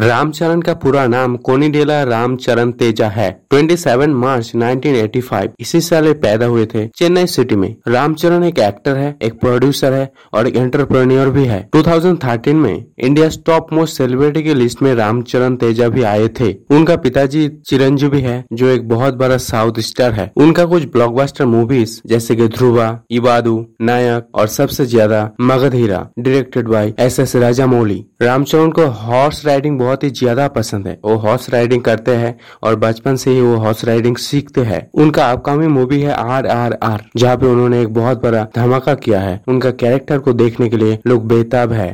रामचरण का पूरा नाम कोनीडेला रामचरण तेजा है। 27 मार्च 1985 इसी साल पैदा हुए थे चेन्नई सिटी में। रामचरण एक एक्टर है, एक प्रोड्यूसर है और एक एंटरप्रेन्योर भी है। 2013 में इंडिया टॉप मोस्ट सेलिब्रिटी की लिस्ट में रामचरण तेजा भी आए थे। उनका पिताजी चिरंजीवी है, जो एक बहुत बड़ा साउथ स्टार है। उनका कुछ ब्लॉकबस्टर मूवीज़ जैसे की ध्रुवा, इबादू, नायक और सबसे ज़्यादा Magadheera directed by S S Rajamouli Ram Charan को हॉर्स राइडिंग बहुत ही ज़्यादा पसंद है। वो हॉर्स राइडिंग करते हैं और बचपन से ही वो हॉर्स राइडिंग सीखते हैं। उनका अपकमिंग मूवी है आर आर आर जहाँ पे उन्होंने एक बहुत बड़ा धमाका किया है। उनका कैरेक्टर को देखने के लिए लोग बेताब है।